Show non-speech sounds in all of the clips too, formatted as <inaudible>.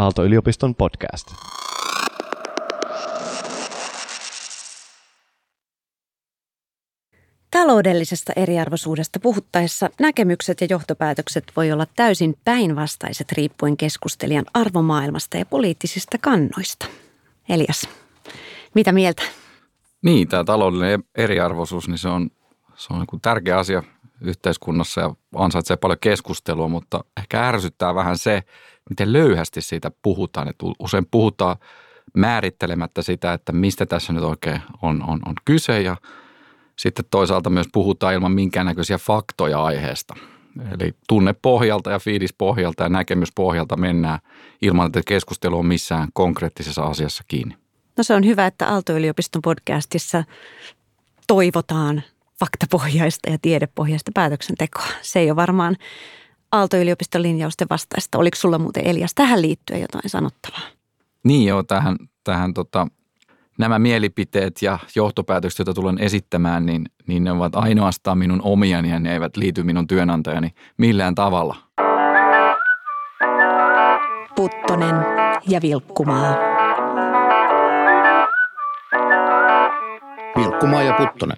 Aalto-yliopiston podcast. Taloudellisesta eriarvoisuudesta puhuttaessa näkemykset ja johtopäätökset voi olla täysin päinvastaiset riippuen keskustelijan arvomaailmasta ja poliittisista kannoista. Elias, mitä mieltä? Niin, tämä taloudellinen eriarvoisuus, niin se on, se on niin tärkeä asia yhteiskunnassa ja ansaitsee paljon keskustelua, mutta ehkä ärsyttää vähän se, miten löyhästi siitä puhutaan. Että usein puhutaan määrittelemättä sitä, että mistä tässä nyt oikein on, on, on kyse ja sitten toisaalta myös puhutaan ilman minkäännäköisiä faktoja aiheesta. Eli tunnepohjalta ja fiilispohjalta ja näkemyspohjalta mennään ilman, että keskustelu on missään konkreettisessa asiassa kiinni. No se on hyvä, että Aalto-yliopiston podcastissa toivotaan faktapohjaista ja tiedepohjaista päätöksentekoa. Se ei ole varmaan Aalto-yliopiston linjausten vastaista. Oliko sulla muuten Elias tähän liittyen jotain sanottavaa? Niin joo, tähän, tähän tota, nämä mielipiteet ja johtopäätökset, joita tulen esittämään, niin, niin ne ovat ainoastaan minun omiani ja ne eivät liity minun työnantajani millään tavalla. Puttonen ja Vilkkumaa. Vilkkumaa ja Puttonen.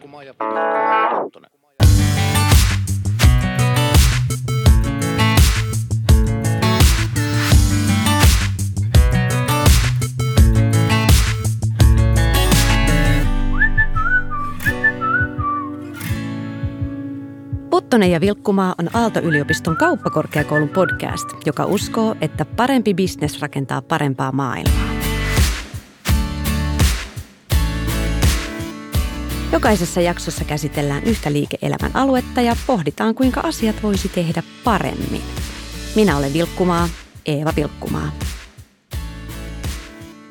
Puttonen ja Vilkkumaa on Aalto-yliopiston kauppakorkeakoulun podcast, joka uskoo, että parempi bisnes rakentaa parempaa maailmaa. Jokaisessa jaksossa käsitellään yhtä liike-elämän aluetta ja pohditaan, kuinka asiat voisi tehdä paremmin. Minä olen Vilkkumaa, Eeva Vilkkumaa.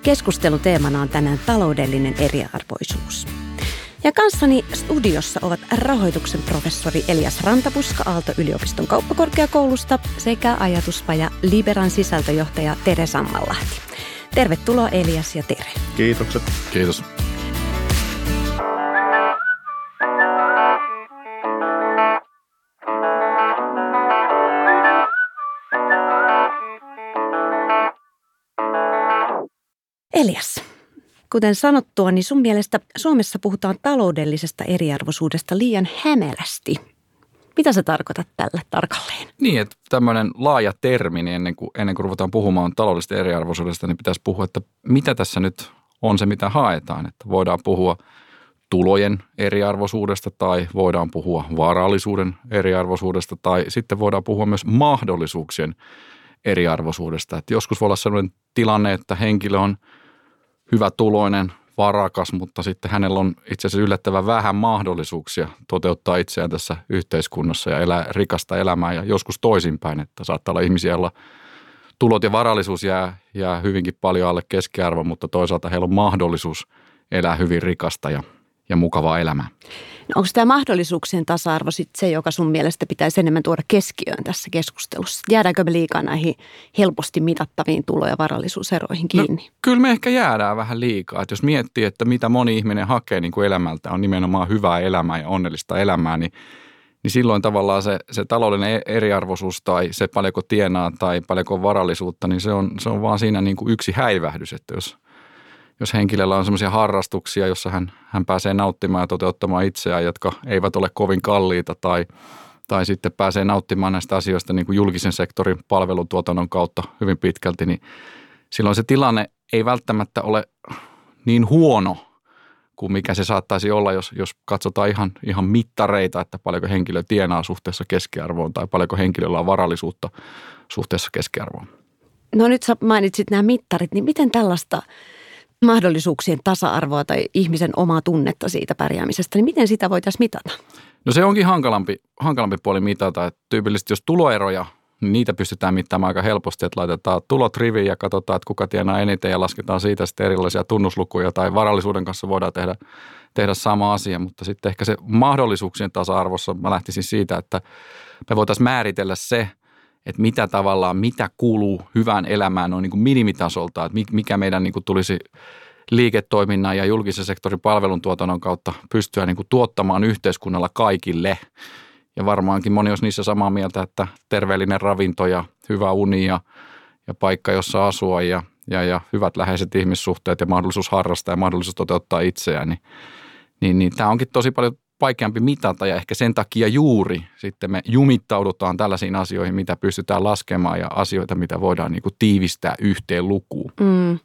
Keskusteluteemana on tänään taloudellinen eriarvoisuus – ja kanssani studiossa ovat rahoituksen professori Elias Rantapuska Aalto-yliopiston kauppakorkeakoulusta sekä ajatuspaja Liberan sisältöjohtaja Tere Sammanlahti. Tervetuloa Elias ja Tere. Kiitokset. Kiitos. Elias, Kuten sanottua, niin sun mielestä Suomessa puhutaan taloudellisesta eriarvoisuudesta liian hämälästi. Mitä sä tarkoitat tällä tarkalleen? Niin, että tämmöinen laaja termi, niin ennen kuin, ennen kuin ruvetaan puhumaan taloudellisesta eriarvoisuudesta, niin pitäisi puhua, että mitä tässä nyt on se, mitä haetaan. Että voidaan puhua tulojen eriarvoisuudesta tai voidaan puhua varallisuuden eriarvoisuudesta tai sitten voidaan puhua myös mahdollisuuksien eriarvoisuudesta. Että joskus voi olla sellainen tilanne, että henkilö on – hyvä tuloinen, varakas, mutta sitten hänellä on itse asiassa yllättävän vähän mahdollisuuksia toteuttaa itseään tässä yhteiskunnassa ja elää rikasta elämää ja joskus toisinpäin, että saattaa olla ihmisiä, joilla tulot ja varallisuus jää, jää hyvinkin paljon alle keskiarvon, mutta toisaalta heillä on mahdollisuus elää hyvin rikasta ja, ja mukavaa elämää. No onko tämä mahdollisuuksien tasa-arvo sitten se, joka sun mielestä pitäisi enemmän tuoda keskiöön tässä keskustelussa? Jäädäänkö me liikaa näihin helposti mitattaviin tulo- ja varallisuuseroihin no, kiinni? No, kyllä me ehkä jäädään vähän liikaa. Että jos miettii, että mitä moni ihminen hakee niin kuin elämältä on nimenomaan hyvää elämää ja onnellista elämää, niin niin silloin tavallaan se, se taloudellinen e-, eriarvoisuus tai se paljonko tienaa tai paljonko varallisuutta, niin se on, se on vaan siinä niin kuin yksi häivähdys, että jos – jos henkilöllä on sellaisia harrastuksia, jossa hän, hän pääsee nauttimaan ja toteuttamaan itseään, jotka eivät ole kovin kalliita tai, tai sitten pääsee nauttimaan näistä asioista niin kuin julkisen sektorin palvelutuotannon kautta hyvin pitkälti, niin silloin se tilanne ei välttämättä ole niin huono kuin mikä se saattaisi olla, jos, jos katsotaan ihan, ihan mittareita, että paljonko henkilö tienaa suhteessa keskiarvoon tai paljonko henkilöllä on varallisuutta suhteessa keskiarvoon. No nyt sä mainitsit nämä mittarit, niin miten tällaista – mahdollisuuksien tasa-arvoa tai ihmisen omaa tunnetta siitä pärjäämisestä, niin miten sitä voitaisiin mitata? No se onkin hankalampi, hankalampi puoli mitata. Että tyypillisesti jos tuloeroja, niin niitä pystytään mittaamaan aika helposti, että laitetaan tulot riviin ja katsotaan, että kuka tienaa eniten ja lasketaan siitä sitten erilaisia tunnuslukuja tai varallisuuden kanssa voidaan tehdä, tehdä sama asia. Mutta sitten ehkä se mahdollisuuksien tasa-arvossa mä lähtisin siitä, että me voitaisiin määritellä se – että mitä tavallaan, mitä kuuluu hyvään elämään on niin kuin minimitasolta, että mikä meidän niin kuin tulisi liiketoiminnan ja julkisen sektorin palveluntuotannon kautta pystyä niin kuin tuottamaan yhteiskunnalla kaikille. Ja varmaankin moni olisi niissä samaa mieltä, että terveellinen ravinto ja hyvä uni ja, ja paikka, jossa asua ja, ja, ja hyvät läheiset ihmissuhteet ja mahdollisuus harrastaa ja mahdollisuus toteuttaa itseään, niin, niin, niin tämä onkin tosi paljon vaikeampi mitata ja ehkä sen takia juuri sitten me jumittaudutaan tällaisiin asioihin, mitä pystytään laskemaan ja asioita, mitä voidaan niin kuin tiivistää yhteen lukuun. Mm.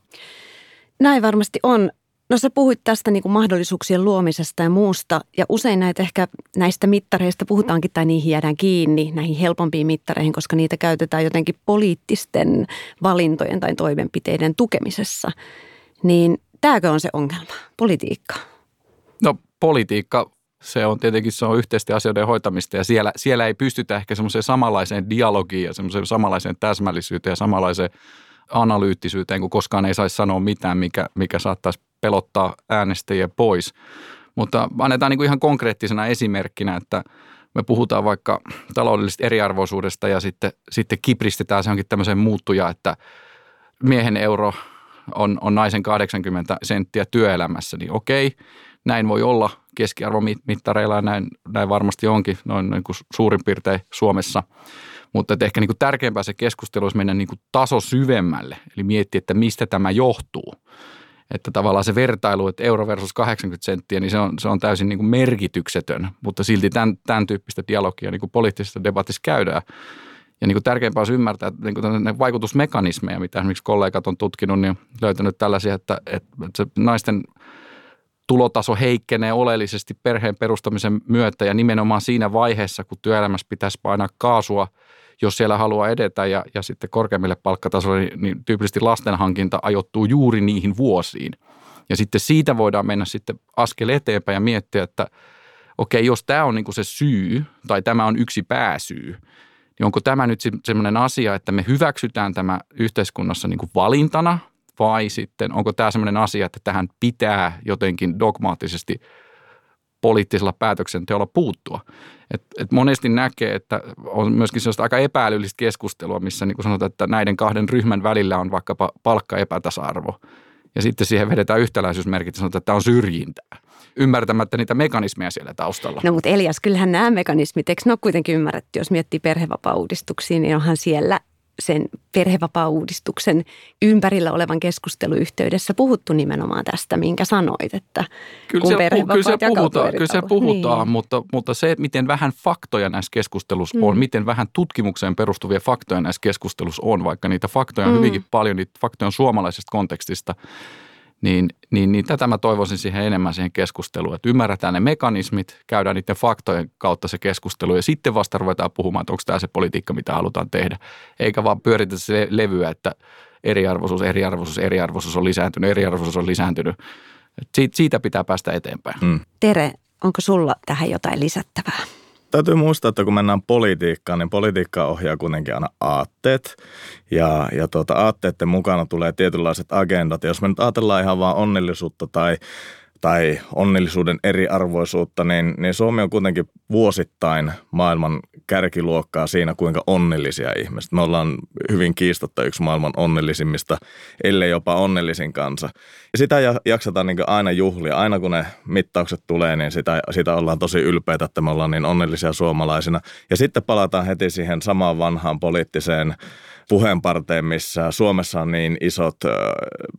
Näin varmasti on. No sä puhuit tästä niin kuin mahdollisuuksien luomisesta ja muusta ja usein näitä ehkä näistä mittareista puhutaankin tai niihin jäädään kiinni, näihin helpompiin mittareihin, koska niitä käytetään jotenkin poliittisten valintojen tai toimenpiteiden tukemisessa. Niin tämäkö on se ongelma, politiikka? No politiikka se on tietenkin se on yhteisten asioiden hoitamista ja siellä, siellä ei pystytä ehkä semmoiseen samanlaiseen dialogiin ja semmoiseen samanlaiseen täsmällisyyteen ja samanlaiseen analyyttisyyteen, kun koskaan ei saisi sanoa mitään, mikä, mikä saattaisi pelottaa äänestäjiä pois. Mutta annetaan niin kuin ihan konkreettisena esimerkkinä, että me puhutaan vaikka taloudellisesta eriarvoisuudesta ja sitten, sitten kipristetään se onkin tämmöiseen muuttuja, että miehen euro on, on naisen 80 senttiä työelämässä, niin okei, näin voi olla keskiarvomittareilla ja näin, näin varmasti onkin noin niin kuin suurin piirtein Suomessa. Mutta ehkä niin kuin tärkeämpää se keskustelu olisi mennä niin kuin taso syvemmälle, eli miettiä, että mistä tämä johtuu. Että tavallaan se vertailu, että euro versus 80 senttiä, niin se on, se on täysin niin kuin merkityksetön, mutta silti tämän, tämän tyyppistä dialogia niin kuin poliittisessa debatissa käydään. Ja niin kuin tärkeämpää olisi ymmärtää, että niin kuin ne vaikutusmekanismeja, mitä esimerkiksi kollegat on tutkinut, niin löytänyt tällaisia, että, että se naisten – tulotaso heikkenee oleellisesti perheen perustamisen myötä ja nimenomaan siinä vaiheessa, kun työelämässä pitäisi painaa kaasua, jos siellä haluaa edetä ja, ja sitten korkeammille palkkatasoille, niin, niin tyypillisesti lastenhankinta ajoittuu juuri niihin vuosiin. Ja sitten siitä voidaan mennä sitten askel eteenpäin ja miettiä, että okei, jos tämä on niin se syy tai tämä on yksi pääsyy, niin onko tämä nyt sellainen asia, että me hyväksytään tämä yhteiskunnassa niin valintana – vai sitten onko tämä sellainen asia, että tähän pitää jotenkin dogmaattisesti poliittisella päätöksenteolla puuttua. Et, et monesti näkee, että on myöskin sellaista aika epäälyllistä keskustelua, missä niin kuin sanotaan, että näiden kahden ryhmän välillä on vaikkapa palkkaepätasa-arvo. Ja sitten siihen vedetään yhtäläisyysmerkit ja sanotaan, että tämä on syrjintää ymmärtämättä niitä mekanismeja siellä taustalla. No mutta Elias, kyllähän nämä mekanismit, eikö ne ole kuitenkin ymmärretty, jos miettii perhevapaa-uudistuksia, niin onhan siellä sen perhevapaa-uudistuksen ympärillä olevan keskusteluyhteydessä puhuttu nimenomaan tästä, minkä sanoit, että kyllä kun se, kyllä se puhutaan, kyllä se puhutaan niin. mutta, mutta se, miten vähän faktoja näissä keskustelussa mm. on, miten vähän tutkimukseen perustuvia faktoja näissä keskustelussa on, vaikka niitä faktoja on mm. hyvinkin paljon, niitä faktoja on suomalaisesta kontekstista, niin, niin, niin tätä mä toivoisin siihen enemmän siihen keskusteluun, että ymmärretään ne mekanismit, käydään niiden faktojen kautta se keskustelu ja sitten vasta ruvetaan puhumaan, että onko tämä se politiikka, mitä halutaan tehdä. Eikä vaan pyöritä se levyä, että eriarvoisuus, eriarvoisuus, eriarvoisuus on lisääntynyt, eriarvoisuus on lisääntynyt. Siitä, siitä pitää päästä eteenpäin. Mm. Tere, onko sulla tähän jotain lisättävää? Täytyy muistaa, että kun mennään politiikkaan, niin politiikka ohjaa kuitenkin aina aatteet. Ja, ja tuota, aatteiden mukana tulee tietynlaiset agendat. Ja jos me nyt ajatellaan ihan vaan onnellisuutta tai tai onnellisuuden eriarvoisuutta, niin, niin Suomi on kuitenkin vuosittain maailman kärkiluokkaa siinä, kuinka onnellisia ihmiset. Me ollaan hyvin kiistatta yksi maailman onnellisimmista, ellei jopa onnellisin kansa. Ja sitä jaksetaan niin aina juhlia. Aina kun ne mittaukset tulee, niin sitä, sitä ollaan tosi ylpeitä, että me ollaan niin onnellisia suomalaisina. Ja sitten palataan heti siihen samaan vanhaan poliittiseen puheenparteen, missä Suomessa on niin isot,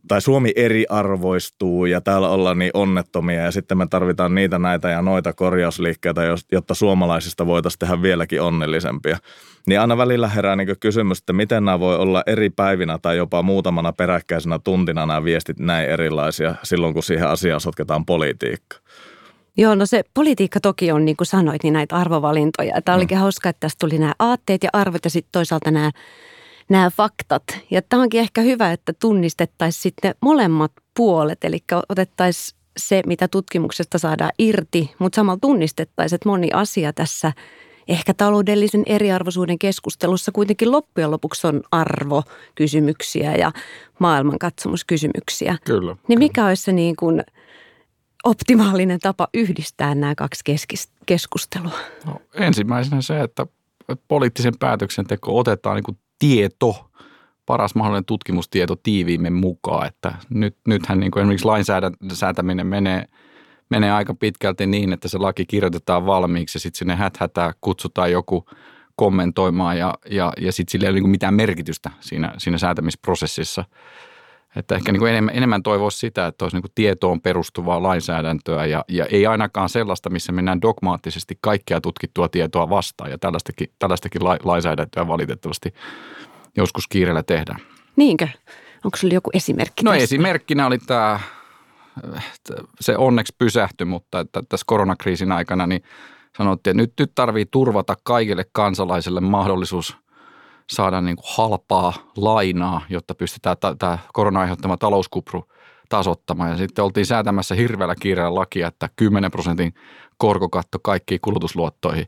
tai Suomi eriarvoistuu ja täällä ollaan niin onnettomia ja sitten me tarvitaan niitä, näitä ja noita korjausliikkeitä, jotta suomalaisista voitaisiin tehdä vieläkin onnellisempia. Niin aina välillä herää niin kysymys, että miten nämä voi olla eri päivinä tai jopa muutamana peräkkäisenä tuntina nämä viestit näin erilaisia silloin, kun siihen asiaan sotketaan politiikka. Joo, no se politiikka toki on, niin kuin sanoit, niin näitä arvovalintoja. Tämä olikin mm. hauska, että tästä tuli nämä aatteet ja arvot ja sitten toisaalta nämä nämä faktat. Ja tämä onkin ehkä hyvä, että tunnistettaisiin sitten molemmat puolet, eli otettaisiin se, mitä tutkimuksesta saadaan irti, mutta samalla tunnistettaisiin, että moni asia tässä ehkä taloudellisen eriarvoisuuden keskustelussa kuitenkin loppujen lopuksi on arvokysymyksiä ja maailmankatsomuskysymyksiä. Kyllä. Niin mikä olisi se niin kuin optimaalinen tapa yhdistää nämä kaksi keskustelua? No, ensimmäisenä se, että poliittisen päätöksenteko otetaan niin kuin tieto, paras mahdollinen tutkimustieto tiiviimmin mukaan. Että nyt, nythän niin kuin esimerkiksi lainsäätäminen menee, menee aika pitkälti niin, että se laki kirjoitetaan valmiiksi ja sitten sinne häthätää kutsutaan joku kommentoimaan ja, ja, ja sitten sillä ei ole niin mitään merkitystä siinä, siinä säätämisprosessissa. Että ehkä niin kuin enemmän, enemmän toivoisi sitä, että olisi niin kuin tietoon perustuvaa lainsäädäntöä ja, ja ei ainakaan sellaista, missä mennään dogmaattisesti kaikkea tutkittua tietoa vastaan. Ja tällaistakin, tällaistakin lainsäädäntöä valitettavasti joskus kiireellä tehdään. Niinkö? Onko sinulla joku esimerkki No tästä? esimerkkinä oli tämä, se onneksi pysähtyi, mutta että tässä koronakriisin aikana niin sanottiin, että nyt, nyt tarvii turvata kaikille kansalaisille mahdollisuus saada niin kuin halpaa lainaa, jotta pystytään tämä korona aiheuttama talouskupru tasottamaan. Ja sitten oltiin säätämässä hirveällä kiireellä lakia, että 10 prosentin korkokatto kaikkiin kulutusluottoihin.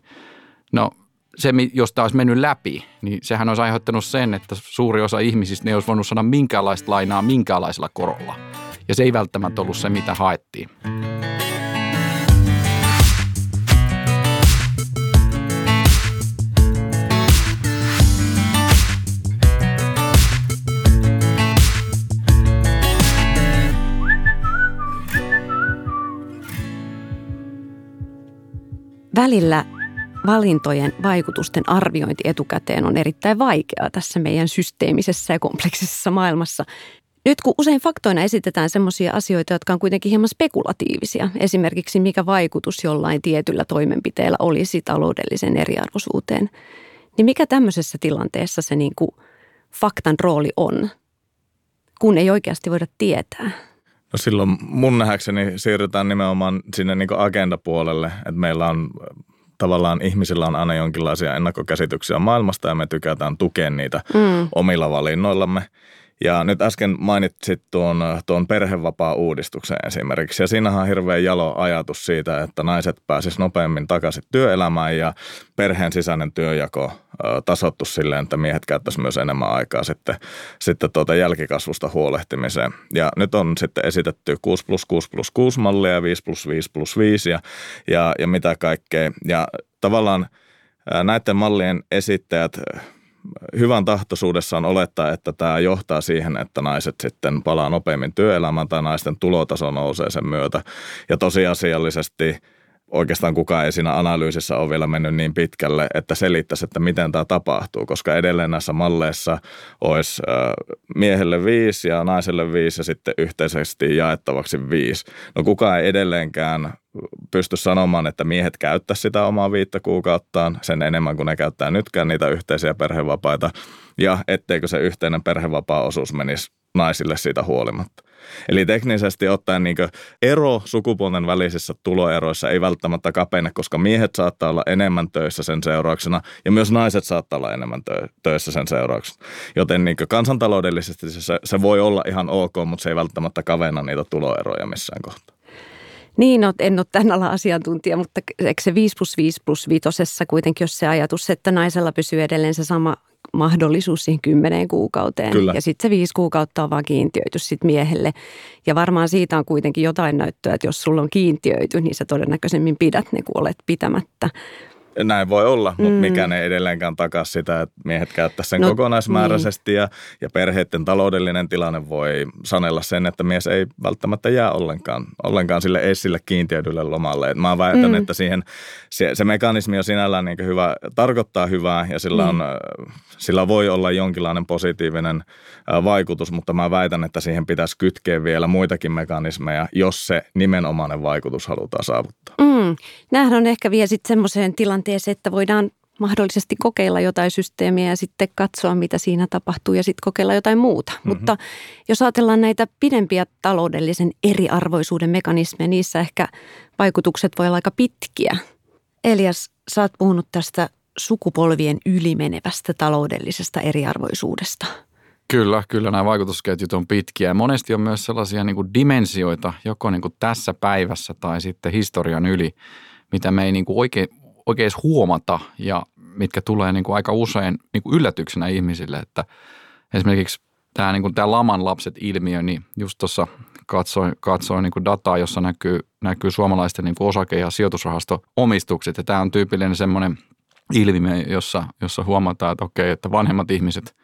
No se, jos tämä olisi mennyt läpi, niin sehän olisi aiheuttanut sen, että suuri osa ihmisistä ne olisi voinut saada minkäänlaista lainaa minkäänlaisella korolla. Ja se ei välttämättä ollut se, mitä haettiin. Välillä valintojen vaikutusten arviointi etukäteen on erittäin vaikeaa tässä meidän systeemisessä ja kompleksisessa maailmassa. Nyt kun usein faktoina esitetään sellaisia asioita, jotka on kuitenkin hieman spekulatiivisia, esimerkiksi mikä vaikutus jollain tietyllä toimenpiteellä olisi taloudellisen eriarvoisuuteen, niin mikä tämmöisessä tilanteessa se niin kuin faktan rooli on, kun ei oikeasti voida tietää? No silloin mun nähdäkseni siirrytään nimenomaan sinne niin agendapuolelle, että meillä on tavallaan ihmisillä on aina jonkinlaisia ennakkokäsityksiä maailmasta ja me tykätään tukea niitä mm. omilla valinnoillamme. Ja nyt äsken mainitsit tuon, tuon perhevapaa-uudistuksen esimerkiksi. Ja siinähän on hirveän jalo ajatus siitä, että naiset pääsis nopeammin takaisin työelämään ja perheen sisäinen työjako tasottu silleen, että miehet käyttäisi myös enemmän aikaa sitten, sitten tuota jälkikasvusta huolehtimiseen. Ja nyt on sitten esitetty 6 plus 6 plus 6 mallia ja 5 plus 5 plus 5 ja, ja, ja mitä kaikkea. Ja tavallaan näiden mallien esittäjät hyvän tahtoisuudessaan olettaa, että tämä johtaa siihen, että naiset sitten palaa nopeammin työelämään tai naisten tulotaso nousee sen myötä. Ja tosiasiallisesti oikeastaan kukaan ei siinä analyysissä ole vielä mennyt niin pitkälle, että selittäisi, että miten tämä tapahtuu, koska edelleen näissä malleissa olisi miehelle viisi ja naiselle viisi ja sitten yhteisesti jaettavaksi viisi. No kukaan ei edelleenkään pysty sanomaan, että miehet käyttää sitä omaa viittä kuukauttaan sen enemmän kuin ne käyttää nytkään niitä yhteisiä perhevapaita ja etteikö se yhteinen perhevapaa-osuus menisi naisille siitä huolimatta. Eli teknisesti ottaen niin ero sukupuolten välisissä tuloeroissa ei välttämättä kapene, koska miehet saattaa olla enemmän töissä sen seurauksena ja myös naiset saattaa olla enemmän töissä sen seurauksena. Joten niin kansantaloudellisesti se, se voi olla ihan ok, mutta se ei välttämättä kavenna niitä tuloeroja missään kohtaa. Niin, en ole tämän alan asiantuntija, mutta eikö se 5 plus 5 plus 5 kuitenkin jos se ajatus, että naisella pysyy edelleen se sama mahdollisuus siihen kymmeneen kuukauteen. Kyllä. Ja sitten se viisi kuukautta on vaan kiintiöity sitten miehelle. Ja varmaan siitä on kuitenkin jotain näyttöä, että jos sulla on kiintiöity, niin sä todennäköisemmin pidät ne, kun olet pitämättä. Näin voi olla, mutta mm. mikään ei edelleenkään takaa sitä, että miehet käyttävät sen no, kokonaismääräisesti niin. ja, ja perheiden taloudellinen tilanne voi sanella sen, että mies ei välttämättä jää ollenkaan, ollenkaan sille ei sille kiintiöidylle lomalle. Et mä väitän, mm. että siihen se, se mekanismi on sinällään niin hyvä, tarkoittaa hyvää ja sillä, on, mm. sillä voi olla jonkinlainen positiivinen vaikutus, mutta mä väitän, että siihen pitäisi kytkeä vielä muitakin mekanismeja, jos se nimenomainen vaikutus halutaan saavuttaa. Mm. Nämähän on ehkä vielä sitten semmoiseen tilanteeseen, että voidaan mahdollisesti kokeilla jotain systeemiä ja sitten katsoa, mitä siinä tapahtuu ja sitten kokeilla jotain muuta. Mm-hmm. Mutta jos ajatellaan näitä pidempiä taloudellisen eriarvoisuuden mekanismeja, niissä ehkä vaikutukset voi olla aika pitkiä. Elias, sä oot puhunut tästä sukupolvien ylimenevästä taloudellisesta eriarvoisuudesta. Kyllä, kyllä nämä vaikutusketjut on pitkiä. Monesti on myös sellaisia niin kuin dimensioita, joko niin kuin tässä päivässä tai sitten historian yli, mitä me ei niin kuin oikein, oikein huomata ja mitkä tulee niin kuin aika usein niin kuin yllätyksenä ihmisille. Että esimerkiksi tämä, niin kuin tämä laman lapset ilmiö, niin just tuossa katsoin, katsoin niin kuin dataa, jossa näkyy, näkyy suomalaisten niin kuin osake- ja sijoitusrahasto-omistukset. Ja tämä on tyypillinen semmoinen ilmiö, jossa, jossa huomataan, että okei, että vanhemmat ihmiset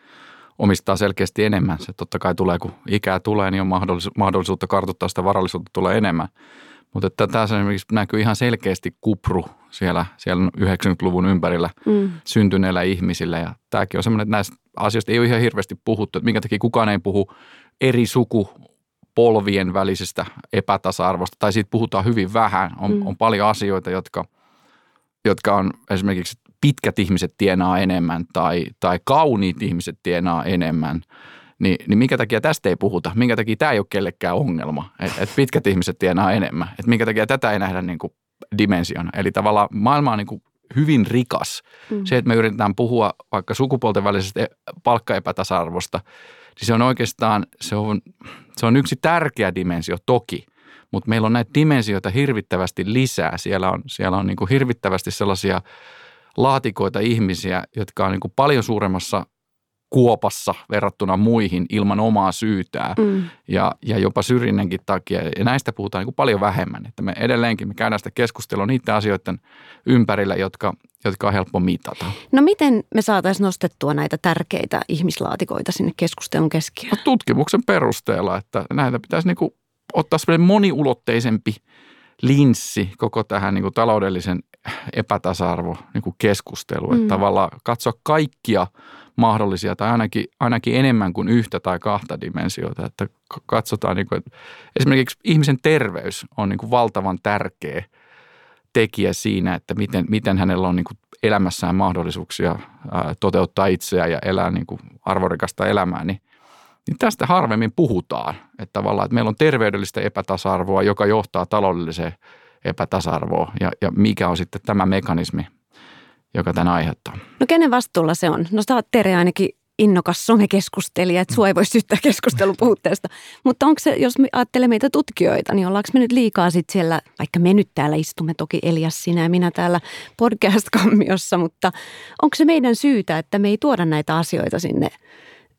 omistaa selkeästi enemmän. Se totta kai tulee, kun ikää tulee, niin on mahdollisuutta kartuttaa sitä varallisuutta tulee enemmän. Mutta tässä esimerkiksi näkyy ihan selkeästi kupru siellä, siellä 90-luvun ympärillä mm. syntyneillä ihmisillä. Ja tämäkin on semmoinen, että näistä asioista ei ole ihan hirveästi puhuttu, että minkä takia kukaan ei puhu eri sukupolvien välisestä epätasa-arvosta, tai siitä puhutaan hyvin vähän. On, mm. on paljon asioita, jotka, jotka on esimerkiksi pitkät ihmiset tienaa enemmän tai, tai kauniit ihmiset tienaa enemmän – niin, niin minkä takia tästä ei puhuta? Minkä takia tämä ei ole kellekään ongelma? Että et pitkät ihmiset tienaa enemmän. Että minkä takia tätä ei nähdä niin kuin dimensiona. Eli tavallaan maailma on niin kuin hyvin rikas. Mm. Se, että me yritetään puhua vaikka sukupuolten välisestä e-, palkkaepätasa-arvosta, niin se on oikeastaan, se on, se on yksi tärkeä dimensio toki, mutta meillä on näitä dimensioita hirvittävästi lisää. Siellä on, siellä on niin kuin hirvittävästi sellaisia laatikoita ihmisiä, jotka on niin kuin paljon suuremmassa kuopassa verrattuna muihin ilman omaa syytää mm. ja, ja jopa syrjinnänkin takia. Ja näistä puhutaan niin kuin paljon vähemmän. Että me edelleenkin me käydään sitä keskustelua niiden asioiden ympärillä, jotka, jotka on helppo mitata. No miten me saataisiin nostettua näitä tärkeitä ihmislaatikoita sinne keskustelun keskiöön? No tutkimuksen perusteella, että näitä pitäisi niin kuin ottaa sellainen moniulotteisempi linssi koko tähän niin kuin taloudellisen epätasa-arvo niin kuin keskusteluun. Mm. Että tavallaan katsoa kaikkia mahdollisia tai ainakin, ainakin enemmän kuin yhtä tai kahta dimensiota. Että katsotaan, niin kuin, että esimerkiksi ihmisen terveys on niin kuin valtavan tärkeä tekijä siinä, että miten, miten hänellä on niin kuin elämässään mahdollisuuksia toteuttaa itseään ja elää niin kuin arvorikasta elämää, niin, niin tästä harvemmin puhutaan. Että tavallaan, että meillä on terveydellistä epätasa-arvoa, joka johtaa taloudelliseen epätasa-arvoon ja, ja mikä on sitten tämä mekanismi, joka tämän aiheuttaa. No kenen vastuulla se on? No sä oot Tere ainakin innokas somekeskustelija, että sua ei voi syyttää keskustelun puutteesta. Mutta onko se, jos me ajattelee meitä tutkijoita, niin ollaanko me nyt liikaa sitten siellä, vaikka me nyt täällä istumme, toki Elias sinä ja minä täällä podcast-kammiossa, mutta onko se meidän syytä, että me ei tuoda näitä asioita sinne –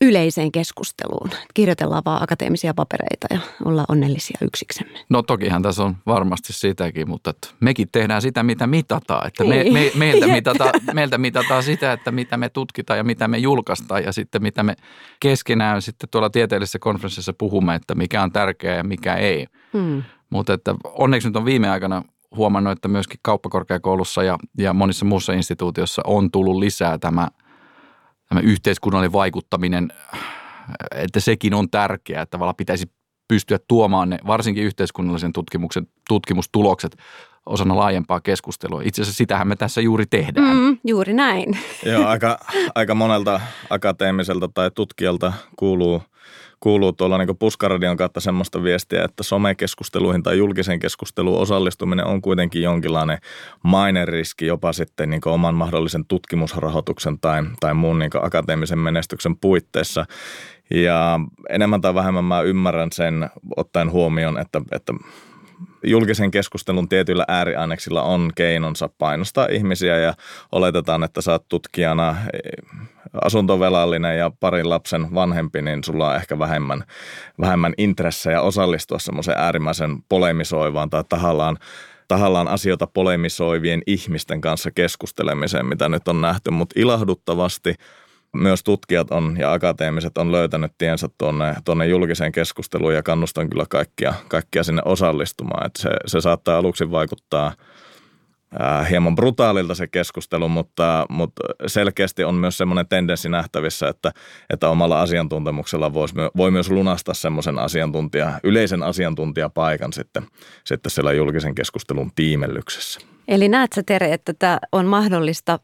yleiseen keskusteluun. Kirjoitellaan vaan akateemisia papereita ja ollaan onnellisia yksiksemme. No tokihan tässä on varmasti sitäkin, mutta että mekin tehdään sitä, mitä mitataan. Että me, me, meiltä, <laughs> mitata, meiltä mitataan sitä, että mitä me tutkitaan ja mitä me julkaistaan ja sitten mitä me keskenään sitten tuolla tieteellisessä konferenssissa puhumme, että mikä on tärkeää ja mikä ei. Hmm. Mutta että onneksi nyt on viime aikana huomannut, että myöskin kauppakorkeakoulussa ja, ja monissa muussa instituutiossa on tullut lisää tämä – tämä yhteiskunnallinen vaikuttaminen, että sekin on tärkeää, että tavallaan pitäisi pystyä tuomaan ne, varsinkin yhteiskunnallisen tutkimuksen tutkimustulokset osana laajempaa keskustelua. Itse asiassa sitähän me tässä juuri tehdään. Mm, juuri näin. Joo, aika, aika monelta akateemiselta tai tutkijalta kuuluu – kuuluu tuolla niin puskaradion kautta semmoista viestiä, että somekeskusteluihin tai julkisen keskusteluun osallistuminen on kuitenkin jonkinlainen maineriski jopa sitten niin oman mahdollisen tutkimusrahoituksen tai, tai muun niin akateemisen menestyksen puitteissa. Ja enemmän tai vähemmän mä ymmärrän sen ottaen huomioon, että, että julkisen keskustelun tietyillä ääriaineksilla on keinonsa painostaa ihmisiä ja oletetaan, että sä oot tutkijana asuntovelallinen ja parin lapsen vanhempi, niin sulla on ehkä vähemmän, vähemmän intressejä osallistua semmoiseen äärimmäisen polemisoivaan tai tahallaan tahallaan asioita polemisoivien ihmisten kanssa keskustelemiseen, mitä nyt on nähty, mutta ilahduttavasti myös tutkijat on ja akateemiset on löytänyt tiensä tuonne, tuonne julkiseen keskusteluun ja kannustan kyllä kaikkia, kaikkia sinne osallistumaan. Että se, se saattaa aluksi vaikuttaa – äh, hieman brutaalilta se keskustelu, mutta, mutta selkeästi on myös semmoinen tendenssi nähtävissä, että, että omalla asiantuntemuksella voisi, voi myös lunastaa semmoisen asiantuntija, yleisen asiantuntijapaikan sitten, sitten siellä julkisen keskustelun tiimellyksessä. Eli näet sä Tere, että tämä on mahdollista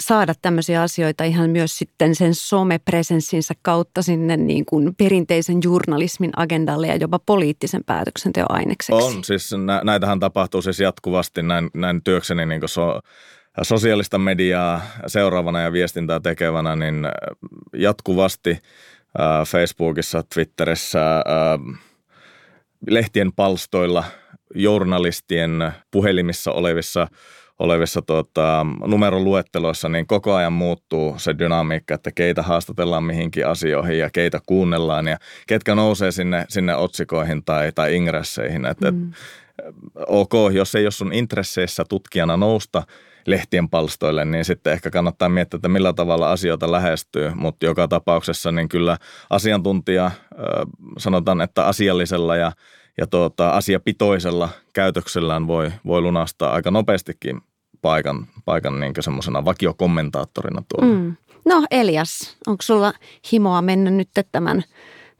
saada tämmöisiä asioita ihan myös sitten sen somepresenssinsä kautta sinne niin kuin perinteisen journalismin agendalle ja jopa poliittisen päätöksenteon ainekseksi. On, siis nä- näitähän tapahtuu siis jatkuvasti näin, näin työkseni niin kuin so, sosiaalista mediaa seuraavana ja viestintää tekevänä, niin jatkuvasti äh, Facebookissa, Twitterissä, äh, lehtien palstoilla, journalistien puhelimissa olevissa – olevissa tuota, numeroluetteloissa, niin koko ajan muuttuu se dynamiikka, että keitä haastatellaan mihinkin asioihin ja keitä kuunnellaan ja ketkä nousee sinne, sinne otsikoihin tai, tai ingresseihin. Et, mm. et, ok, jos ei ole sun intresseissä tutkijana nousta lehtien palstoille, niin sitten ehkä kannattaa miettiä, että millä tavalla asioita lähestyy, mutta joka tapauksessa niin kyllä asiantuntija, sanotaan, että asiallisella ja ja tuota, asiapitoisella käytöksellään voi, voi lunastaa aika nopeastikin paikan, paikan niin semmoisena vakiokommentaattorina tuolla. Mm. No Elias, onko sulla himoa mennä nyt tämän,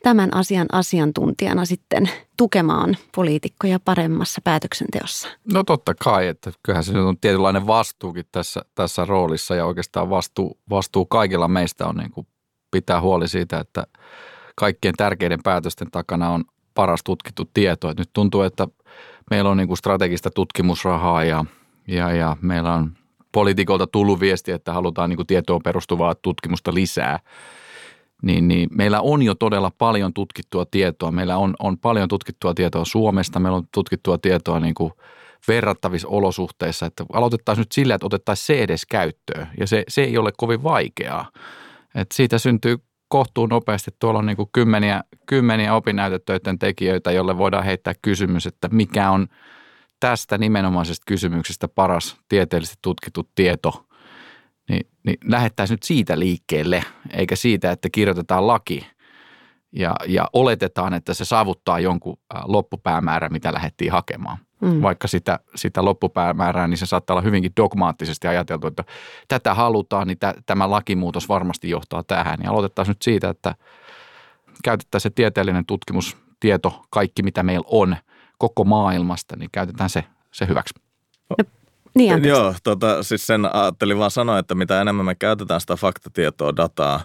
tämän asian asiantuntijana sitten tukemaan poliitikkoja paremmassa päätöksenteossa? No totta kai, että kyllähän se on tietynlainen vastuukin tässä, tässä roolissa ja oikeastaan vastuu, vastuu kaikilla meistä on niin kuin pitää huoli siitä, että kaikkien tärkeiden päätösten takana on paras tutkittu tieto. Et nyt tuntuu, että meillä on niin kuin strategista tutkimusrahaa ja, ja, ja meillä on poliitikolta tullut viesti, että halutaan niin tietoon perustuvaa tutkimusta lisää. Niin, niin meillä on jo todella paljon tutkittua tietoa. Meillä on, on paljon tutkittua tietoa Suomesta, meillä on tutkittua tietoa niin kuin verrattavissa olosuhteissa. Että aloitettaisiin nyt sillä, että otettaisiin se edes käyttöön ja se, se ei ole kovin vaikeaa. Et siitä syntyy kohtuu nopeasti. Tuolla on niin kuin kymmeniä, kymmeniä opinnäytetöiden tekijöitä, jolle voidaan heittää kysymys, että mikä on tästä nimenomaisesta kysymyksestä paras tieteellisesti tutkittu tieto, niin, niin lähettäisiin nyt siitä liikkeelle, eikä siitä, että kirjoitetaan laki ja, ja oletetaan, että se saavuttaa jonkun loppupäämäärän, mitä lähdettiin hakemaan mm. vaikka sitä, sitä loppupäämäärää, niin se saattaa olla hyvinkin dogmaattisesti ajateltu, että tätä halutaan, niin t- tämä lakimuutos varmasti johtaa tähän. Ja aloitettaisiin nyt siitä, että käytettäisiin se tieteellinen tutkimustieto, kaikki mitä meillä on koko maailmasta, niin käytetään se, se hyväksi. No, niin, Joo, tota, siis sen ajattelin vaan sanoa, että mitä enemmän me käytetään sitä faktatietoa, dataa,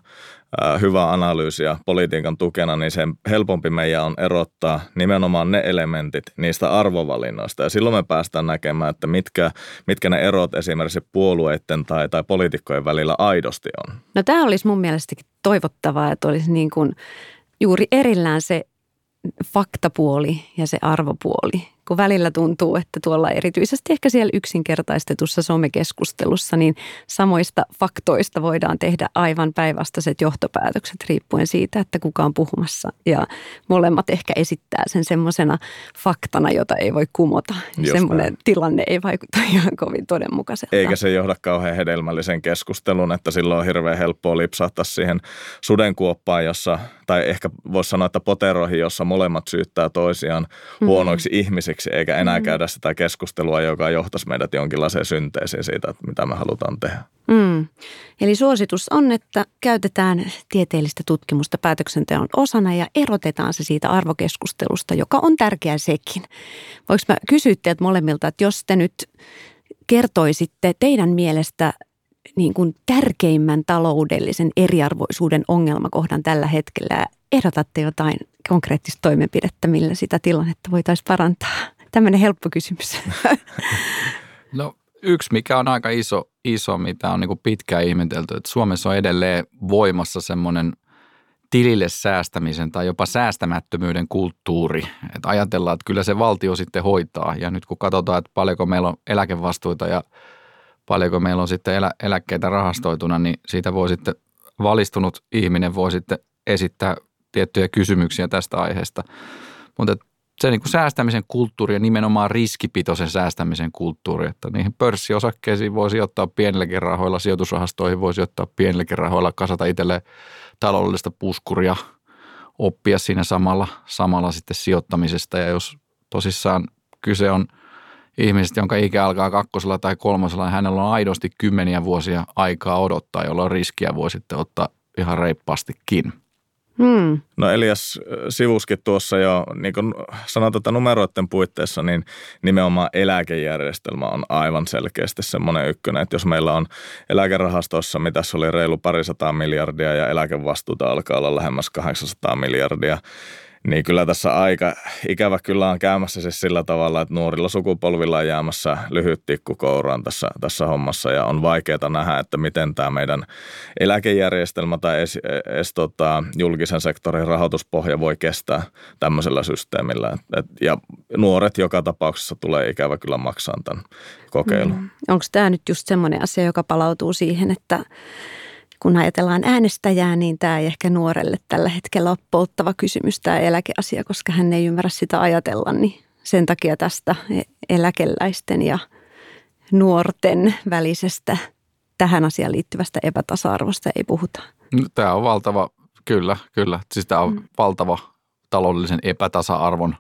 hyvää analyysiä politiikan tukena, niin sen helpompi meidän on erottaa nimenomaan ne elementit niistä arvovalinnoista. Ja silloin me päästään näkemään, että mitkä, mitkä ne erot esimerkiksi puolueiden tai, tai poliitikkojen välillä aidosti on. No tämä olisi mun mielestäkin toivottavaa, että olisi niin kuin juuri erillään se faktapuoli ja se arvopuoli kun välillä tuntuu, että tuolla erityisesti ehkä siellä yksinkertaistetussa somekeskustelussa, niin samoista faktoista voidaan tehdä aivan päinvastaiset johtopäätökset riippuen siitä, että kuka on puhumassa. Ja molemmat ehkä esittää sen semmoisena faktana, jota ei voi kumota. Semmoinen tilanne ei vaikuta <laughs> ihan kovin todenmukaiselta. Eikä se johda kauhean hedelmällisen keskustelun, että silloin on hirveän helppoa lipsahtaa siihen sudenkuoppaan, jossa, tai ehkä voisi sanoa, että poteroihin, jossa molemmat syyttää toisiaan mm. huonoiksi mm. ihmisiksi ihmisiksi, eikä enää mm. käydä sitä keskustelua, joka johtaisi meidät jonkinlaiseen synteesiin siitä, että mitä me halutaan tehdä. Mm. Eli suositus on, että käytetään tieteellistä tutkimusta päätöksenteon osana ja erotetaan se siitä arvokeskustelusta, joka on tärkeä sekin. Voinko mä kysyä teiltä molemmilta, että jos te nyt kertoisitte teidän mielestä niin kuin tärkeimmän taloudellisen eriarvoisuuden ongelmakohdan tällä hetkellä ehdotatte jotain konkreettista toimenpidettä, millä sitä tilannetta voitaisiin parantaa? Tämmöinen helppo kysymys. <laughs> No yksi, mikä on aika iso, iso mitä on niin pitkään ihmetelty, että Suomessa on edelleen voimassa semmoinen tilille säästämisen tai jopa säästämättömyyden kulttuuri. Että ajatellaan, että kyllä se valtio sitten hoitaa. Ja nyt kun katsotaan, että paljonko meillä on eläkevastuita ja paljonko meillä on sitten elä, eläkkeitä rahastoituna, niin siitä voi sitten valistunut ihminen voi sitten esittää tiettyjä kysymyksiä tästä aiheesta. Mutta se niin kuin säästämisen kulttuuri ja nimenomaan riskipitoisen säästämisen kulttuuri, että niihin pörssiosakkeisiin voisi ottaa pienilläkin rahoilla, sijoitusrahastoihin voisi ottaa pienilläkin rahoilla, kasata itselleen taloudellista puskuria, oppia siinä samalla, samalla sitten sijoittamisesta ja jos tosissaan kyse on ihmisestä, jonka ikä alkaa kakkosella tai kolmosella, niin hänellä on aidosti kymmeniä vuosia aikaa odottaa, jolloin riskiä voi sitten ottaa ihan reippaastikin. Hmm. No Elias äh, sivuskin tuossa jo, niin kuin sanotaan, että numeroiden puitteissa, niin nimenomaan eläkejärjestelmä on aivan selkeästi semmoinen ykkönen, että jos meillä on eläkerahastossa, mitä se oli reilu parisataa miljardia ja eläkevastuuta alkaa olla lähemmäs 800 miljardia, niin kyllä tässä aika ikävä kyllä on käymässä siis sillä tavalla, että nuorilla sukupolvilla on jäämässä lyhyt tikku kouraan tässä, tässä hommassa ja on vaikeaa nähdä, että miten tämä meidän eläkejärjestelmä tai edes, edes tota, julkisen sektorin rahoituspohja voi kestää tämmöisellä systeemillä. Et, ja nuoret joka tapauksessa tulee ikävä kyllä maksaa tämän kokeilun. Mm. Onko tämä nyt just semmoinen asia, joka palautuu siihen, että kun ajatellaan äänestäjää, niin tämä ei ehkä nuorelle tällä hetkellä ole polttava kysymys tämä eläkeasia, koska hän ei ymmärrä sitä ajatella, niin sen takia tästä eläkeläisten ja nuorten välisestä tähän asiaan liittyvästä epätasa-arvosta ei puhuta. No, tämä on valtava, kyllä, kyllä. Siis tämä on mm. valtava taloudellisen epätasa-arvon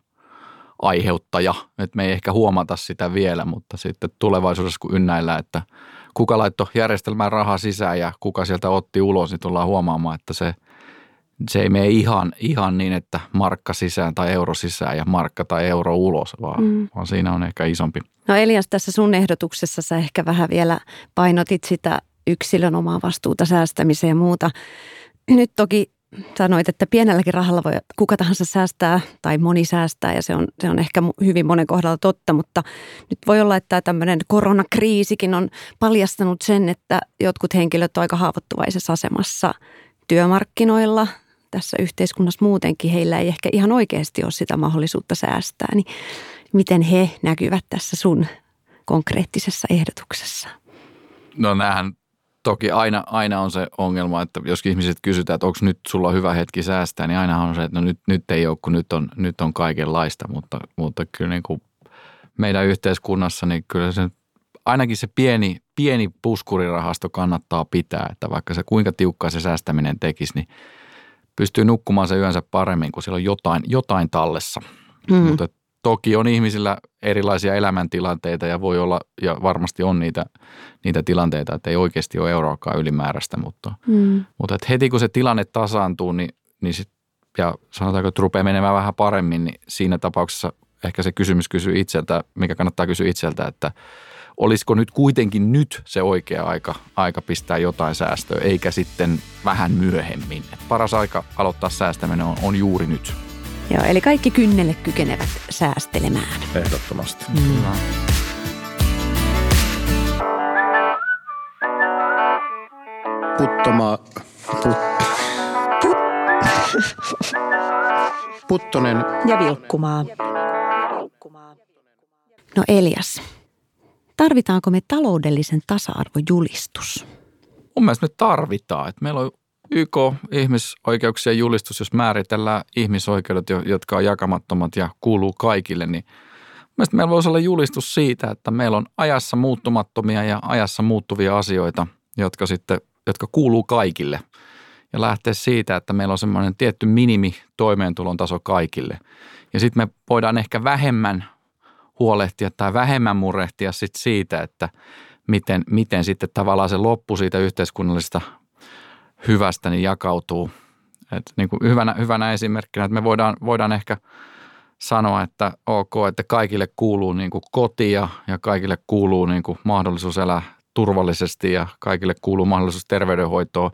aiheuttaja. Että me ei ehkä huomata sitä vielä, mutta sitten tulevaisuudessa kun ynnäillä, että kuka laittoi järjestelmään rahaa sisään ja kuka sieltä otti ulos, niin tullaan huomaamaan, että se, se ei mene ihan, ihan niin, että markka sisään tai euro sisään ja markka tai euro ulos, vaan, mm. vaan siinä on ehkä isompi. No Elias, tässä sun ehdotuksessa sä ehkä vähän vielä painotit sitä yksilön omaa vastuuta säästämiseen ja muuta. Nyt toki sanoit, että pienelläkin rahalla voi kuka tahansa säästää tai moni säästää ja se on, se on ehkä hyvin monen kohdalla totta, mutta nyt voi olla, että tämmöinen koronakriisikin on paljastanut sen, että jotkut henkilöt ovat aika haavoittuvaisessa asemassa työmarkkinoilla, tässä yhteiskunnassa muutenkin heillä ei ehkä ihan oikeasti ole sitä mahdollisuutta säästää, niin miten he näkyvät tässä sun konkreettisessa ehdotuksessa? No näähän toki aina, aina on se ongelma, että jos ihmiset kysytään, että onko nyt sulla hyvä hetki säästää, niin aina on se, että no nyt, nyt ei ole, kun nyt on, nyt on kaikenlaista, mutta, mutta kyllä niin kuin meidän yhteiskunnassa, niin kyllä se ainakin se pieni, pieni puskurirahasto kannattaa pitää, että vaikka se kuinka tiukkaa se säästäminen tekisi, niin pystyy nukkumaan se yönsä paremmin, kun siellä on jotain, jotain tallessa. Mm. Mutta toki on ihmisillä erilaisia elämäntilanteita ja voi olla, ja varmasti on niitä, niitä tilanteita, että ei oikeasti ole euroakaan ylimääräistä, mutta, mm. mutta että heti kun se tilanne tasaantuu, niin, niin sit, ja sanotaanko, että rupeaa menemään vähän paremmin, niin siinä tapauksessa ehkä se kysymys kysyy itseltä, mikä kannattaa kysyä itseltä, että olisiko nyt kuitenkin nyt se oikea aika, aika pistää jotain säästöä, eikä sitten vähän myöhemmin. Paras aika aloittaa säästäminen on, on juuri nyt. Joo, eli kaikki kynnelle kykenevät säästelemään. Ehdottomasti. Mm. Puttoma... Put, put, Puttonen. Ja vilkkumaa. No Elias, tarvitaanko me taloudellisen tasa-arvojulistus? Mun mielestä me tarvitaan. Että meillä on YK ihmisoikeuksien julistus, jos määritellään ihmisoikeudet, jotka on jakamattomat ja kuuluu kaikille, niin mielestäni meillä voisi olla julistus siitä, että meillä on ajassa muuttumattomia ja ajassa muuttuvia asioita, jotka sitten, jotka kuuluu kaikille. Ja lähteä siitä, että meillä on semmoinen tietty minimi toimeentulon taso kaikille. Ja sitten me voidaan ehkä vähemmän huolehtia tai vähemmän murehtia sit siitä, että miten, miten sitten tavallaan se loppu siitä yhteiskunnallisesta hyvästä niin jakautuu. Et niin kuin hyvänä, hyvänä esimerkkinä, että me voidaan, voidaan ehkä sanoa, että ok, että kaikille kuuluu niin kuin kotia ja kaikille kuuluu niin kuin mahdollisuus elää turvallisesti ja kaikille kuuluu mahdollisuus terveydenhoitoon.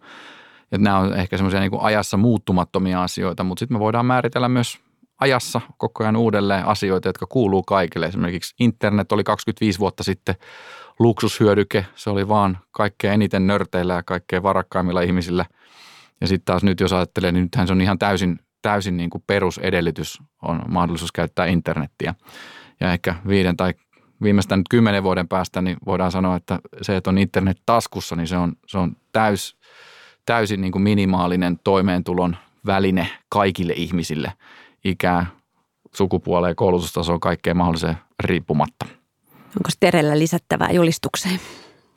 Ja nämä on ehkä semmoisia niin ajassa muuttumattomia asioita, mutta sitten me voidaan määritellä myös ajassa koko ajan uudelleen asioita, jotka kuuluu kaikille. Esimerkiksi internet oli 25 vuotta sitten luksushyödyke. Se oli vaan kaikkein eniten nörteillä ja kaikkein varakkaimmilla ihmisillä. Ja sitten taas nyt jos ajattelee, niin nythän se on ihan täysin, täysin niin kuin perusedellytys on mahdollisuus käyttää internettiä. Ja ehkä viiden tai viimeistään nyt kymmenen vuoden päästä, niin voidaan sanoa, että se, että on internet taskussa, niin se on, se on täys, täysin niin kuin minimaalinen toimeentulon väline kaikille ihmisille, ikää, sukupuoleen, koulutustasoon, kaikkeen mahdolliseen riippumatta. Onko Terellä lisättävää julistukseen?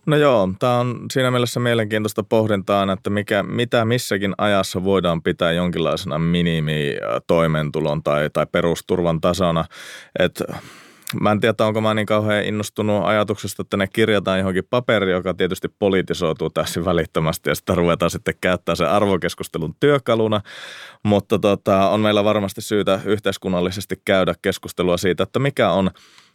No joo, tämä on siinä mielessä mielenkiintoista pohdintaa, että mikä, mitä missäkin ajassa voidaan pitää jonkinlaisena minimi-toimeentulon tai, tai perusturvan tasona. että Mä en tiedä, onko mä niin kauhean innostunut ajatuksesta, että ne kirjataan johonkin paperi, joka tietysti politisoituu tässä välittömästi ja sitä ruvetaan sitten käyttää sen arvokeskustelun työkaluna. Mutta tota, on meillä varmasti syytä yhteiskunnallisesti käydä keskustelua siitä, että mikä on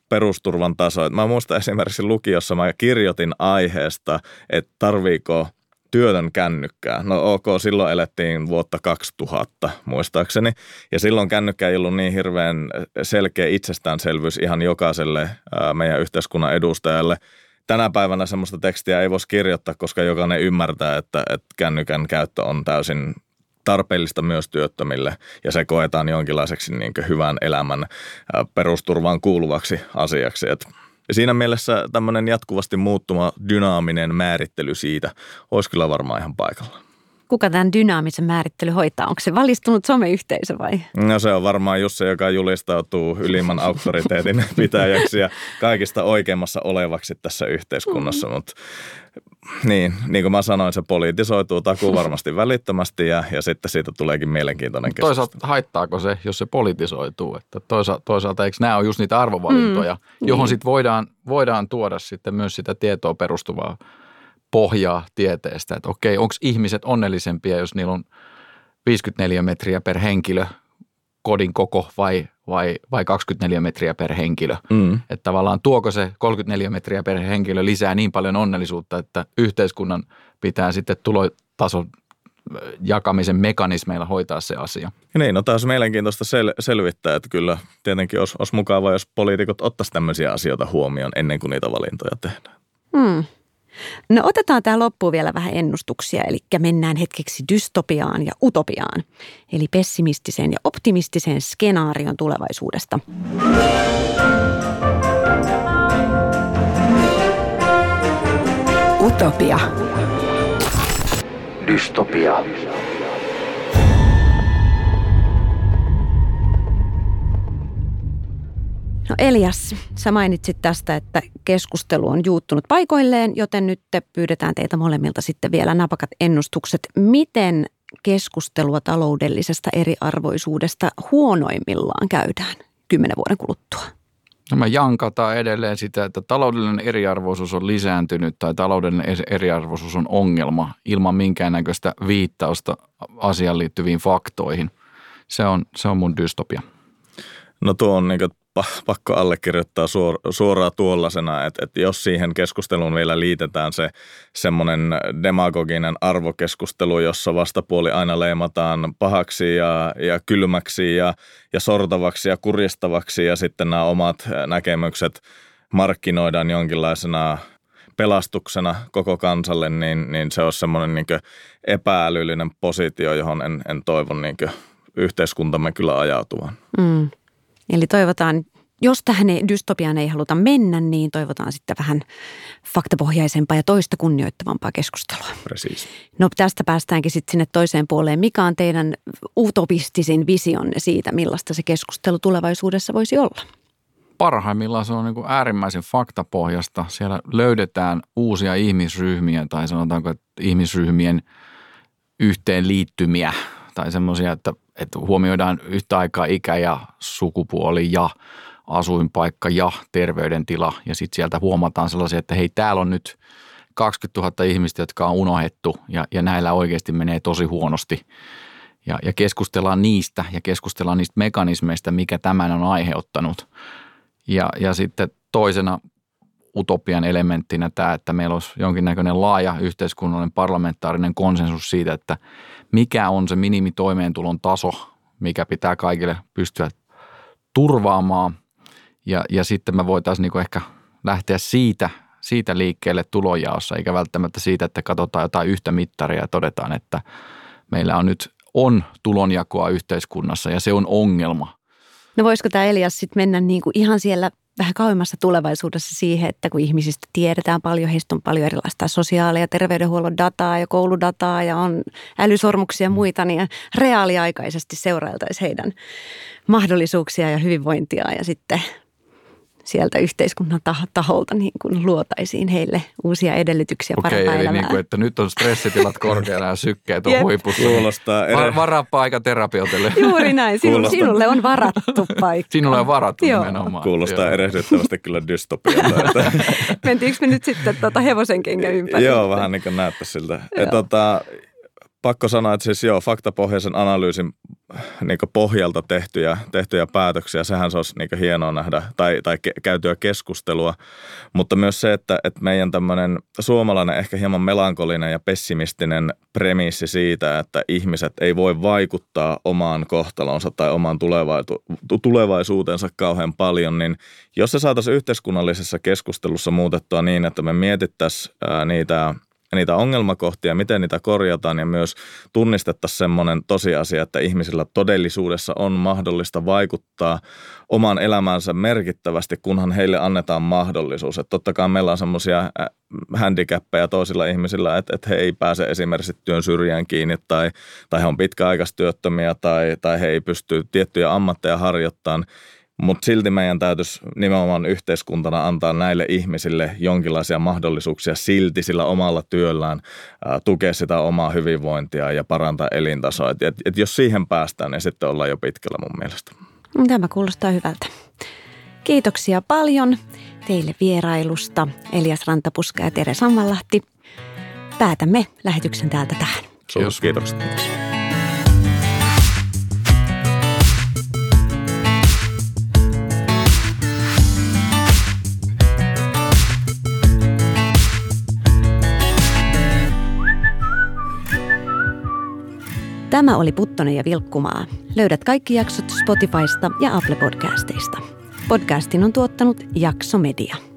perusturvan taso. Mä muistan esimerkiksi lukiossa mä kirjoitin aiheesta, että tarviiko työtön kännykkää. No ok, silloin elettiin vuotta 2000 muistaakseni. Ja silloin kännykkä ei ollut niin hirveän selkeä itsestäänselvyys ihan jokaiselle meidän yhteiskunnan edustajalle. Tänä päivänä semmoista tekstiä ei voisi kirjoittaa, koska jokainen ymmärtää, että, että kännykän käyttö on täysin tarpeellista myös työttömille ja se koetaan jonkinlaiseksi niin hyvän elämän perusturvaan kuuluvaksi asiaksi. Et siinä mielessä tämmöinen jatkuvasti muuttuma dynaaminen määrittely siitä olisi kyllä varmaan ihan paikalla. Kuka tämän dynaamisen määrittely hoitaa? Onko se valistunut someyhteisö vai? No se on varmaan just se, joka julistautuu ylimmän <laughs> auktoriteetin pitäjäksi ja kaikista oikeimmassa olevaksi tässä yhteiskunnassa, mm. mutta niin, niin kuin mä sanoin, se politisoituu takuu varmasti välittömästi ja, ja sitten siitä tuleekin mielenkiintoinen keskustelu. Toisaalta haittaako se, jos se politisoituu? Että toisaalta, toisaalta eikö nämä ole just niitä arvovalintoja, mm, johon niin. sitten voidaan, voidaan tuoda sitten myös sitä tietoa perustuvaa pohjaa tieteestä, että okei, onko ihmiset onnellisempia, jos niillä on 54 metriä per henkilö kodin koko vai, vai, vai 24 metriä per henkilö. Mm. Että tavallaan tuoko se 34 metriä per henkilö lisää niin paljon onnellisuutta, että yhteiskunnan pitää sitten tulotason jakamisen mekanismeilla hoitaa se asia. Ja niin, no taas mielenkiintoista sel- selvittää, että kyllä tietenkin olisi, olisi mukavaa, jos poliitikot ottaisivat tämmöisiä asioita huomioon ennen kuin niitä valintoja tehdään. Hmm. No otetaan tämä loppuun vielä vähän ennustuksia, eli mennään hetkeksi dystopiaan ja utopiaan, eli pessimistiseen ja optimistiseen skenaarion tulevaisuudesta. Utopia. Dystopia. No Elias, sä mainitsit tästä, että keskustelu on juuttunut paikoilleen, joten nyt pyydetään teitä molemmilta sitten vielä napakat ennustukset. Miten keskustelua taloudellisesta eriarvoisuudesta huonoimmillaan käydään kymmenen vuoden kuluttua? No mä jankataan edelleen sitä, että taloudellinen eriarvoisuus on lisääntynyt tai taloudellinen eriarvoisuus on ongelma ilman minkäännäköistä viittausta asiaan liittyviin faktoihin. Se on, se on mun dystopia. No tuo on niin pakko allekirjoittaa suor, suoraan tuollaisena, että, että jos siihen keskusteluun vielä liitetään se semmoinen demagoginen arvokeskustelu, jossa vastapuoli aina leimataan pahaksi ja, ja kylmäksi ja, ja sortavaksi ja kuristavaksi ja sitten nämä omat näkemykset markkinoidaan jonkinlaisena pelastuksena koko kansalle, niin, niin se on semmoinen niin epäälyllinen positio, johon en, en toivon niin yhteiskuntamme kyllä ajautuvan. Mm. Eli toivotaan, jos tähän dystopiaan ei haluta mennä, niin toivotaan sitten vähän faktapohjaisempaa ja toista kunnioittavampaa keskustelua. Precis. No tästä päästäänkin sitten sinne toiseen puoleen. Mikä on teidän utopistisin visionne siitä, millaista se keskustelu tulevaisuudessa voisi olla? Parhaimmillaan se on niin kuin äärimmäisen faktapohjasta. Siellä löydetään uusia ihmisryhmiä tai sanotaanko että ihmisryhmien yhteenliittymiä tai semmoisia, että että huomioidaan yhtä aikaa ikä ja sukupuoli ja asuinpaikka ja terveydentila. Ja sitten sieltä huomataan sellaisia, että hei, täällä on nyt 20 000 ihmistä, jotka on unohdettu ja, ja näillä oikeasti menee tosi huonosti. Ja, ja keskustellaan niistä ja keskustellaan niistä mekanismeista, mikä tämän on aiheuttanut. Ja, ja sitten toisena utopian elementtinä tämä, että meillä olisi jonkinnäköinen laaja yhteiskunnallinen parlamentaarinen konsensus siitä, että mikä on se minimitoimeentulon taso, mikä pitää kaikille pystyä turvaamaan. Ja, ja sitten me voitaisiin niin ehkä lähteä siitä, siitä liikkeelle tulojaossa, eikä välttämättä siitä, että katsotaan jotain yhtä mittaria ja todetaan, että meillä on nyt on tulonjakoa yhteiskunnassa ja se on ongelma. No voisiko tämä Elias sitten mennä niin kuin ihan siellä vähän kauemmassa tulevaisuudessa siihen, että kun ihmisistä tiedetään paljon, heistä on paljon erilaista sosiaali- ja terveydenhuollon dataa ja kouludataa ja on älysormuksia ja muita, niin reaaliaikaisesti seurailtaisiin heidän mahdollisuuksia ja hyvinvointia ja sitten sieltä yhteiskunnan taholta niin kuin luotaisiin heille uusia edellytyksiä Okei, parempaa eli niin kuin, että nyt on stressitilat korkeana ja sykkeet on huipussa. Kuulostaa eri... Varaa paikka terapeutille. <laughs> Juuri näin, Sinu, Kuulostaa... sinulle on varattu paikka. Sinulle on varattu Joo. nimenomaan. Kuulostaa Joo. erehdyttävästi kyllä dystopialta. <laughs> Mentiinkö me nyt sitten tuota hevosen kengän ympäri? Joo, vähän niin kuin näyttää siltä. Ja tota, pakko sanoa, että siis joo, faktapohjaisen analyysin niin pohjalta tehtyjä, tehtyjä päätöksiä, sehän se olisi niin hienoa nähdä, tai, tai ke, käytyä keskustelua, mutta myös se, että, että meidän tämmöinen suomalainen ehkä hieman melankolinen ja pessimistinen premissi siitä, että ihmiset ei voi vaikuttaa omaan kohtalonsa tai omaan tulevaisuutensa kauhean paljon, niin jos se saataisiin yhteiskunnallisessa keskustelussa muutettua niin, että me mietittäisiin niitä – niitä ongelmakohtia, miten niitä korjataan ja myös tunnistettaisiin semmoinen tosiasia, että ihmisillä todellisuudessa on mahdollista vaikuttaa omaan elämäänsä merkittävästi, kunhan heille annetaan mahdollisuus. Että totta kai meillä on semmoisia handicappeja toisilla ihmisillä, että, että he ei pääse esimerkiksi työn syrjään kiinni tai, tai he on pitkäaikaistyöttömiä tai, tai he ei pysty tiettyjä ammatteja harjoittamaan Mutta silti meidän täytyisi nimenomaan yhteiskuntana antaa näille ihmisille jonkinlaisia mahdollisuuksia silti sillä omalla työllään ää, tukea sitä omaa hyvinvointia ja parantaa elintasoa. Et, et, et jos siihen päästään, niin sitten ollaan jo pitkällä mun mielestä. Tämä kuulostaa hyvältä. Kiitoksia paljon teille vierailusta, Elias Rantapuska ja Tere Sammanlahti. Päätämme lähetyksen täältä tähän. Kiitos. Kiitokset. Tämä oli Puttonen ja Vilkkumaa. Löydät kaikki jaksot Spotifysta ja Apple Podcasteista. Podcastin on tuottanut Jakso Media.